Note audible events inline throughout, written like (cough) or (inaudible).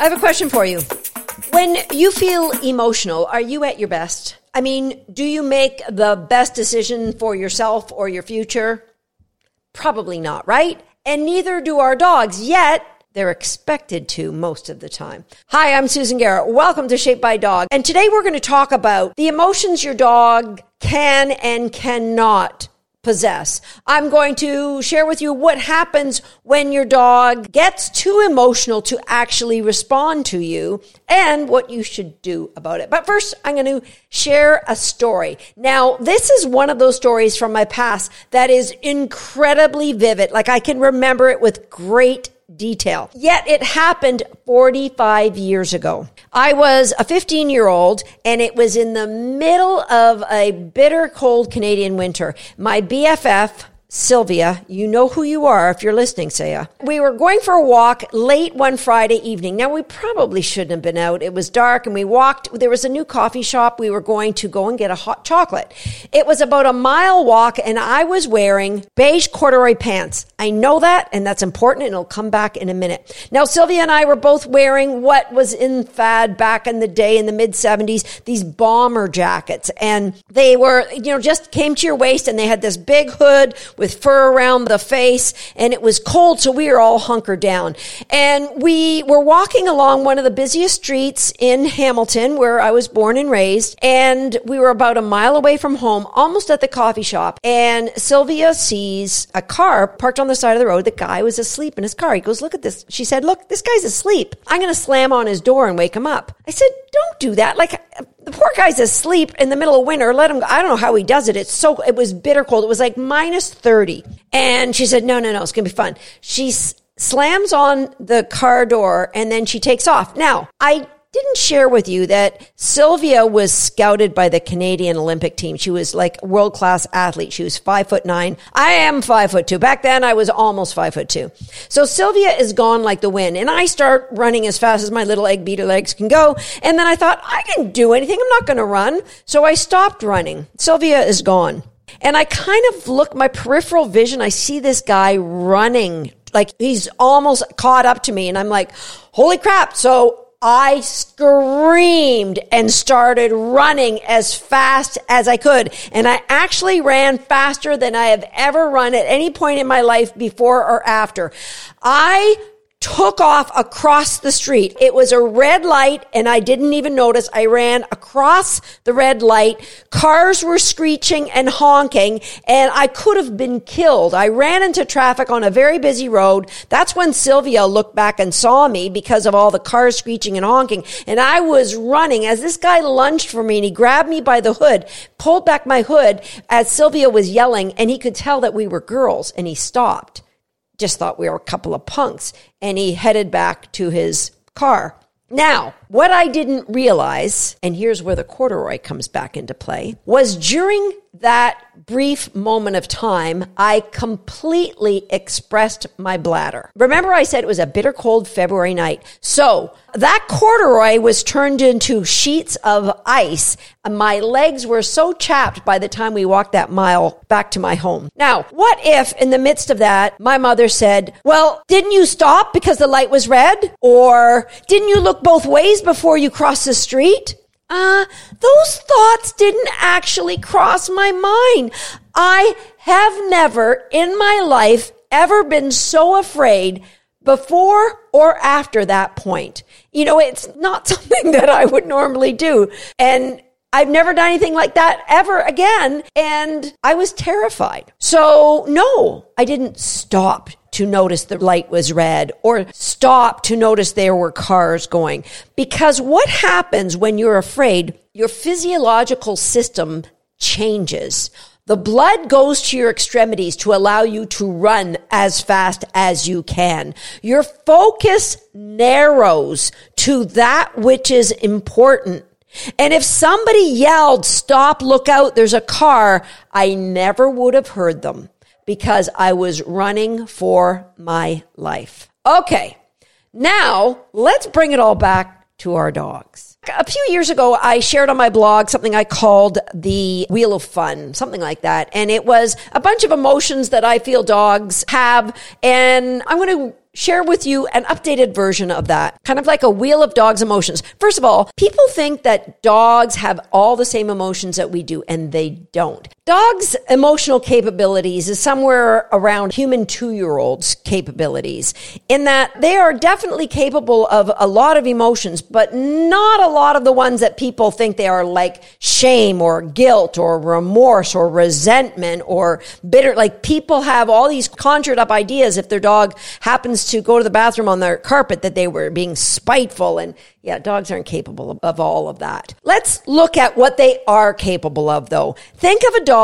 I have a question for you. When you feel emotional, are you at your best? I mean, do you make the best decision for yourself or your future? Probably not, right? And neither do our dogs, yet they're expected to most of the time. Hi, I'm Susan Garrett. Welcome to Shaped by Dog. And today we're going to talk about the emotions your dog can and cannot possess. I'm going to share with you what happens when your dog gets too emotional to actually respond to you and what you should do about it. But first, I'm going to share a story. Now, this is one of those stories from my past that is incredibly vivid. Like I can remember it with great detail. Yet it happened 45 years ago. I was a 15 year old and it was in the middle of a bitter cold Canadian winter. My BFF Sylvia, you know who you are if you're listening, Saya. We were going for a walk late one Friday evening. Now, we probably shouldn't have been out. It was dark and we walked. There was a new coffee shop. We were going to go and get a hot chocolate. It was about a mile walk and I was wearing beige corduroy pants. I know that and that's important and it'll come back in a minute. Now, Sylvia and I were both wearing what was in fad back in the day in the mid 70s, these bomber jackets. And they were, you know, just came to your waist and they had this big hood with fur around the face and it was cold. So we were all hunkered down and we were walking along one of the busiest streets in Hamilton where I was born and raised. And we were about a mile away from home, almost at the coffee shop. And Sylvia sees a car parked on the side of the road. The guy was asleep in his car. He goes, look at this. She said, look, this guy's asleep. I'm going to slam on his door and wake him up. I said, don't do that. Like the poor guy's asleep in the middle of winter. Let him go. I don't know how he does it. It's so, it was bitter cold. It was like minus 30. And she said, no, no, no, it's going to be fun. She s- slams on the car door and then she takes off. Now, I didn't share with you that Sylvia was scouted by the Canadian Olympic team. She was like world class athlete. She was five foot nine. I am five foot two. Back then I was almost five foot two. So Sylvia is gone like the wind and I start running as fast as my little egg beater legs can go. And then I thought I can do anything. I'm not going to run. So I stopped running. Sylvia is gone. And I kind of look my peripheral vision. I see this guy running like he's almost caught up to me and I'm like, holy crap. So I screamed and started running as fast as I could. And I actually ran faster than I have ever run at any point in my life before or after. I took off across the street. It was a red light and I didn't even notice. I ran across the red light. Cars were screeching and honking and I could have been killed. I ran into traffic on a very busy road. That's when Sylvia looked back and saw me because of all the cars screeching and honking. And I was running as this guy lunged for me and he grabbed me by the hood, pulled back my hood as Sylvia was yelling and he could tell that we were girls and he stopped just thought we were a couple of punks. And he headed back to his car. Now, what I didn't realize, and here's where the corduroy comes back into play, was during that brief moment of time, I completely expressed my bladder. Remember, I said it was a bitter cold February night. So that corduroy was turned into sheets of ice. My legs were so chapped by the time we walked that mile back to my home. Now, what if in the midst of that, my mother said, well, didn't you stop because the light was red? Or didn't you look both ways before you crossed the street? Uh, those thoughts didn't actually cross my mind. I have never in my life ever been so afraid before or after that point. You know, it's not (laughs) something that I would normally do. And I've never done anything like that ever again. And I was terrified. So no, I didn't stop to notice the light was red or stop to notice there were cars going. Because what happens when you're afraid, your physiological system changes. The blood goes to your extremities to allow you to run as fast as you can. Your focus narrows to that which is important. And if somebody yelled, stop, look out, there's a car, I never would have heard them because I was running for my life. Okay. Now let's bring it all back to our dogs. A few years ago, I shared on my blog something I called the Wheel of Fun, something like that. And it was a bunch of emotions that I feel dogs have. And I'm going to share with you an updated version of that, kind of like a wheel of dogs' emotions. First of all, people think that dogs have all the same emotions that we do, and they don't. Dogs' emotional capabilities is somewhere around human two year olds' capabilities, in that they are definitely capable of a lot of emotions, but not a lot of the ones that people think they are, like shame or guilt or remorse or resentment or bitter. Like people have all these conjured up ideas if their dog happens to go to the bathroom on their carpet that they were being spiteful and yeah, dogs aren't capable of, all of that. Let's look at what they are capable of, though. Think of a dog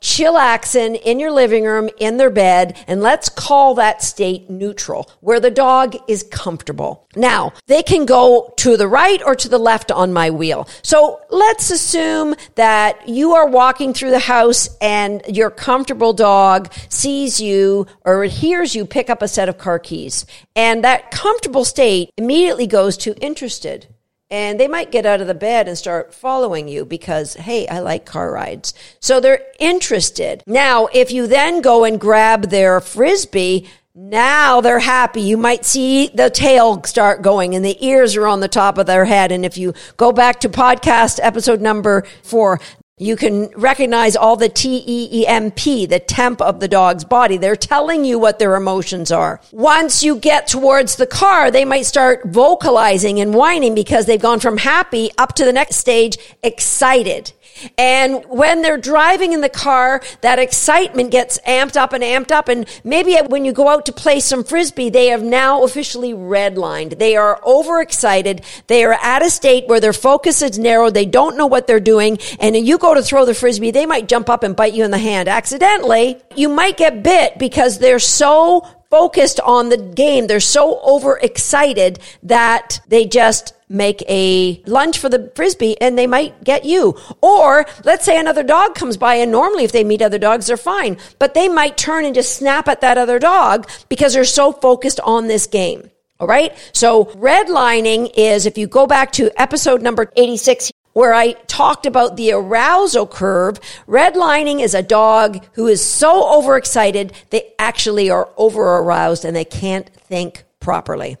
chillaxing in your living room in their bed, and let's call that state neutral, where the dog is comfortable. Now, they can go to the right or to the left on my wheel. So let's assume that you are walking through the house and your comfortable dog sees you or hears you pick up a set of car keys. And that comfortable state immediately goes to interested. And they might get out of the bed and start following you because, hey, I like car rides. So they're interested. Now, if you then go and grab their frisbee, now they're happy. You might see the tail start going and the ears are on the top of their head. And if you go back to podcast episode number four, you can recognize all the T-E-E-M-P, the temp of the dog's body. They're telling you what their emotions are. Once you get towards the car, they might start vocalizing and whining because they've gone from happy up to the next stage, excited. And when they're driving in the car, that excitement gets amped up and amped up. And maybe when you go out to play some frisbee, they have now officially redlined. They are overexcited. They are at a state where their focus is narrowed. They don't know what they're doing. And you go to throw the frisbee, they might jump up and bite you in the hand accidentally. You might get bit because they're so focused on the game. They're so overexcited that they just make a lunge for the frisbee and they might get you. Or let's say another dog comes by and normally if they meet other dogs, they're fine, but they might turn and just snap at that other dog because they're so focused on this game. All right. So redlining is if you go back to episode number 86, where I talked about the arousal curve. Redlining is a dog who is so overexcited, they actually are over aroused and they can't think properly.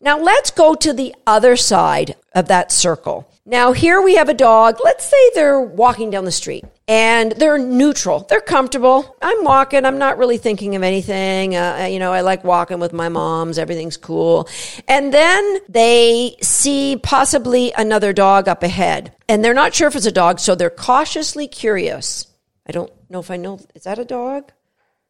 Now let's go to the other side of that circle. Now here we have a dog. Let's say they're walking down the street and they're neutral. They're comfortable. I'm walking. I'm not really thinking of anything. Uh, you know, I like walking with my moms. Everything's cool. And then they see possibly another dog up ahead and they're not sure if it's a dog. So they're cautiously curious. I don't know if I know. Is that a dog?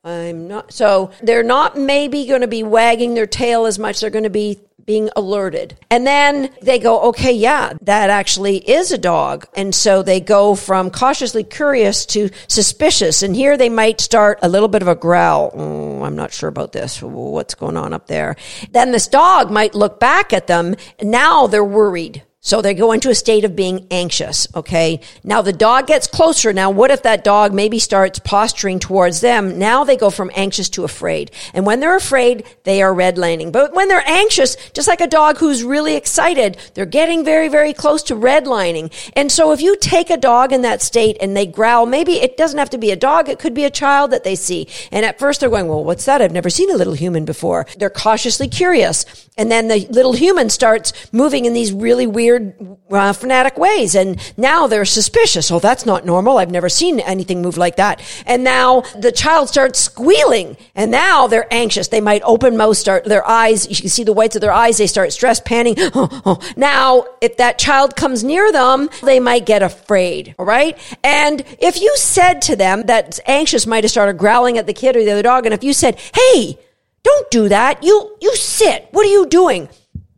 I'm not. So they're not maybe going to be wagging their tail as much. They're going to be being alerted. And then they go, okay, yeah, that actually is a dog. And so they go from cautiously curious to suspicious. And here they might start a little bit of a growl. Oh, I'm not sure about this. What's going on up there? Then this dog might look back at them. Now they're worried. So they go into a state of being anxious. Okay. Now the dog gets closer. Now, what if that dog maybe starts posturing towards them? Now they go from anxious to afraid. And when they're afraid, they are redlining. But when they're anxious, just like a dog who's really excited, they're getting very, very close to redlining. And so if you take a dog in that state and they growl, maybe it doesn't have to be a dog. It could be a child that they see. And at first they're going, well, what's that? I've never seen a little human before. They're cautiously curious. And then the little human starts moving in these really weird, uh, fanatic ways. And now they're suspicious. Oh, that's not normal. I've never seen anything move like that. And now the child starts squealing. And now they're anxious. They might open mouth, start their eyes. You can see the whites of their eyes. They start stress panning. (gasps) Now, if that child comes near them, they might get afraid. All right. And if you said to them that anxious might have started growling at the kid or the other dog. And if you said, Hey, don't do that. You, you sit. What are you doing?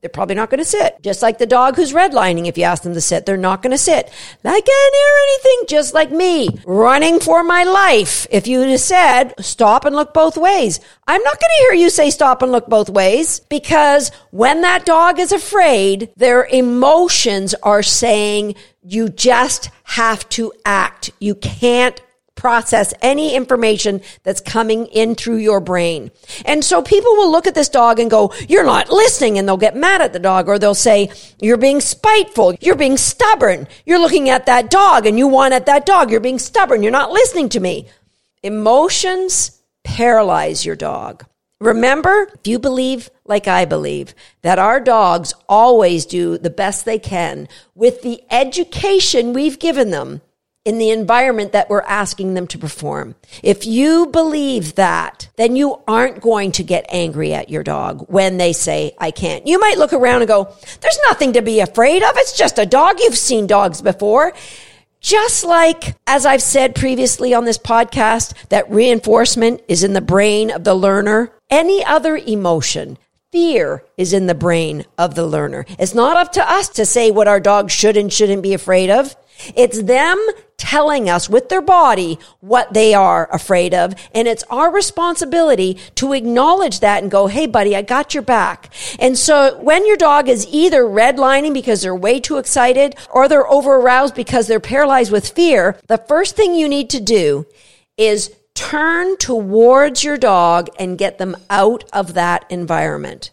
They're probably not going to sit. Just like the dog who's redlining, if you ask them to sit, they're not going to sit. I can't hear anything, just like me, running for my life. If you had said, stop and look both ways, I'm not going to hear you say stop and look both ways because when that dog is afraid, their emotions are saying, you just have to act. You can't process any information that's coming in through your brain. And so people will look at this dog and go, you're not listening. And they'll get mad at the dog or they'll say, you're being spiteful. You're being stubborn. You're looking at that dog and you want at that dog. You're being stubborn. You're not listening to me. Emotions paralyze your dog. Remember, if you believe like I believe, that our dogs always do the best they can with the education we've given them in the environment that we're asking them to perform. If you believe that, then you aren't going to get angry at your dog when they say, I can't. You might look around and go, there's nothing to be afraid of. It's just a dog. You've seen dogs before. Just like, as I've said previously on this podcast, that reinforcement is in the brain of the learner, any other emotion, fear is in the brain of the learner. It's not up to us to say what our dog should and shouldn't be afraid of. It's them telling us with their body what they are afraid of. And it's our responsibility to acknowledge that and go, Hey, buddy, I got your back. And so when your dog is either redlining because they're way too excited or they're over aroused because they're paralyzed with fear, the first thing you need to do is turn towards your dog and get them out of that environment.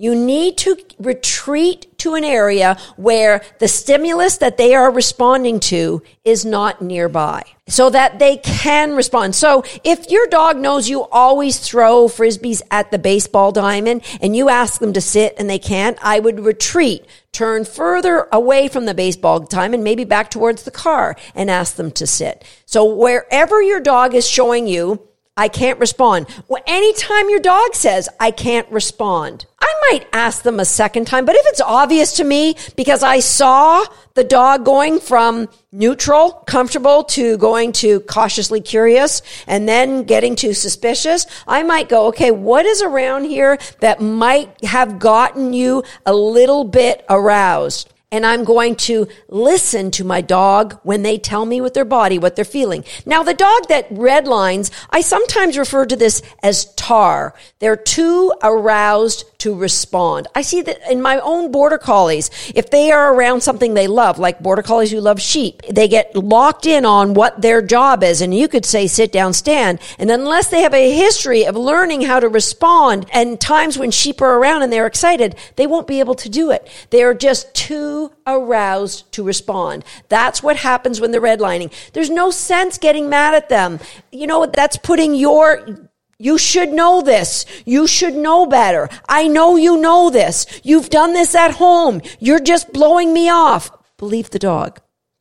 You need to retreat to an area where the stimulus that they are responding to is not nearby so that they can respond. So if your dog knows you always throw frisbees at the baseball diamond and you ask them to sit and they can't, I would retreat, turn further away from the baseball diamond, maybe back towards the car and ask them to sit. So wherever your dog is showing you, I can't respond. Well, anytime your dog says, I can't respond, I might ask them a second time. But if it's obvious to me because I saw the dog going from neutral, comfortable to going to cautiously curious and then getting to suspicious, I might go, okay, what is around here that might have gotten you a little bit aroused? and I'm going to listen to my dog when they tell me with their body what they're feeling. Now, the dog that redlines, I sometimes refer to this as tar. They're too aroused to respond. I see that in my own border collies, if they are around something they love, like border collies who love sheep, they get locked in on what their job is. And you could say sit down, stand. And unless they have a history of learning how to respond and times when sheep are around and they're excited, they won't be able to do it. They are just too aroused to respond. That's what happens when they're redlining. There's no sense getting mad at them. You know, that's putting your you should know this. You should know better. I know you know this. You've done this at home. You're just blowing me off. Believe the dog.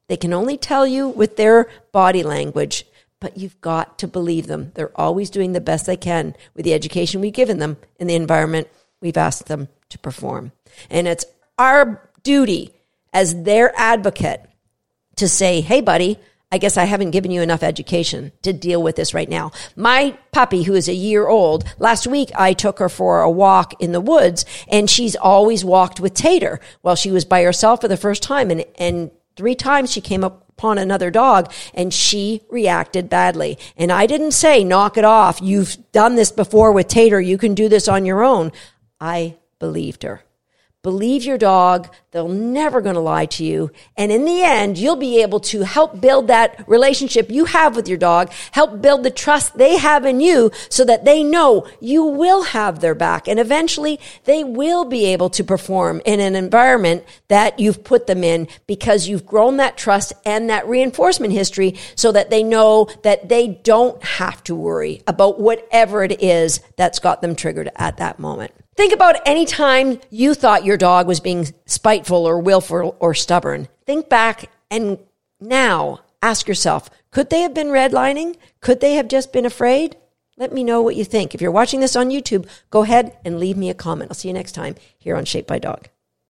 They can only tell you with their body language, but you've got to believe them. They're always doing the best they can with the education we've given them in the environment we've asked them to perform. And it's our duty as their advocate to say, hey, buddy, I guess I haven't given you enough education to deal with this right now. My puppy, who is a year old, last week I took her for a walk in the woods and she's always walked with Tater. Well, she was by herself for the first time and, and three times she came up upon another dog and she reacted badly. And I didn't say, knock it off. You've done this before with Tater. You can do this on your own. I believed her. Believe your dog. They're never going to lie to you. And in the end, you'll be able to help build that relationship you have with your dog, help build the trust they have in you so that they know you will have their back. And eventually they will be able to perform in an environment that you've put them in because you've grown that trust and that reinforcement history so that they know that they don't have to worry about whatever it is that's got them triggered at that moment. Think about any time you thought your dog was being spiteful or willful or stubborn. Think back and now ask yourself, could they have been redlining? Could they have just been afraid? Let me know what you think. If you're watching this on YouTube, go ahead and leave me a comment. I'll see you next time here on Shaped by Dog.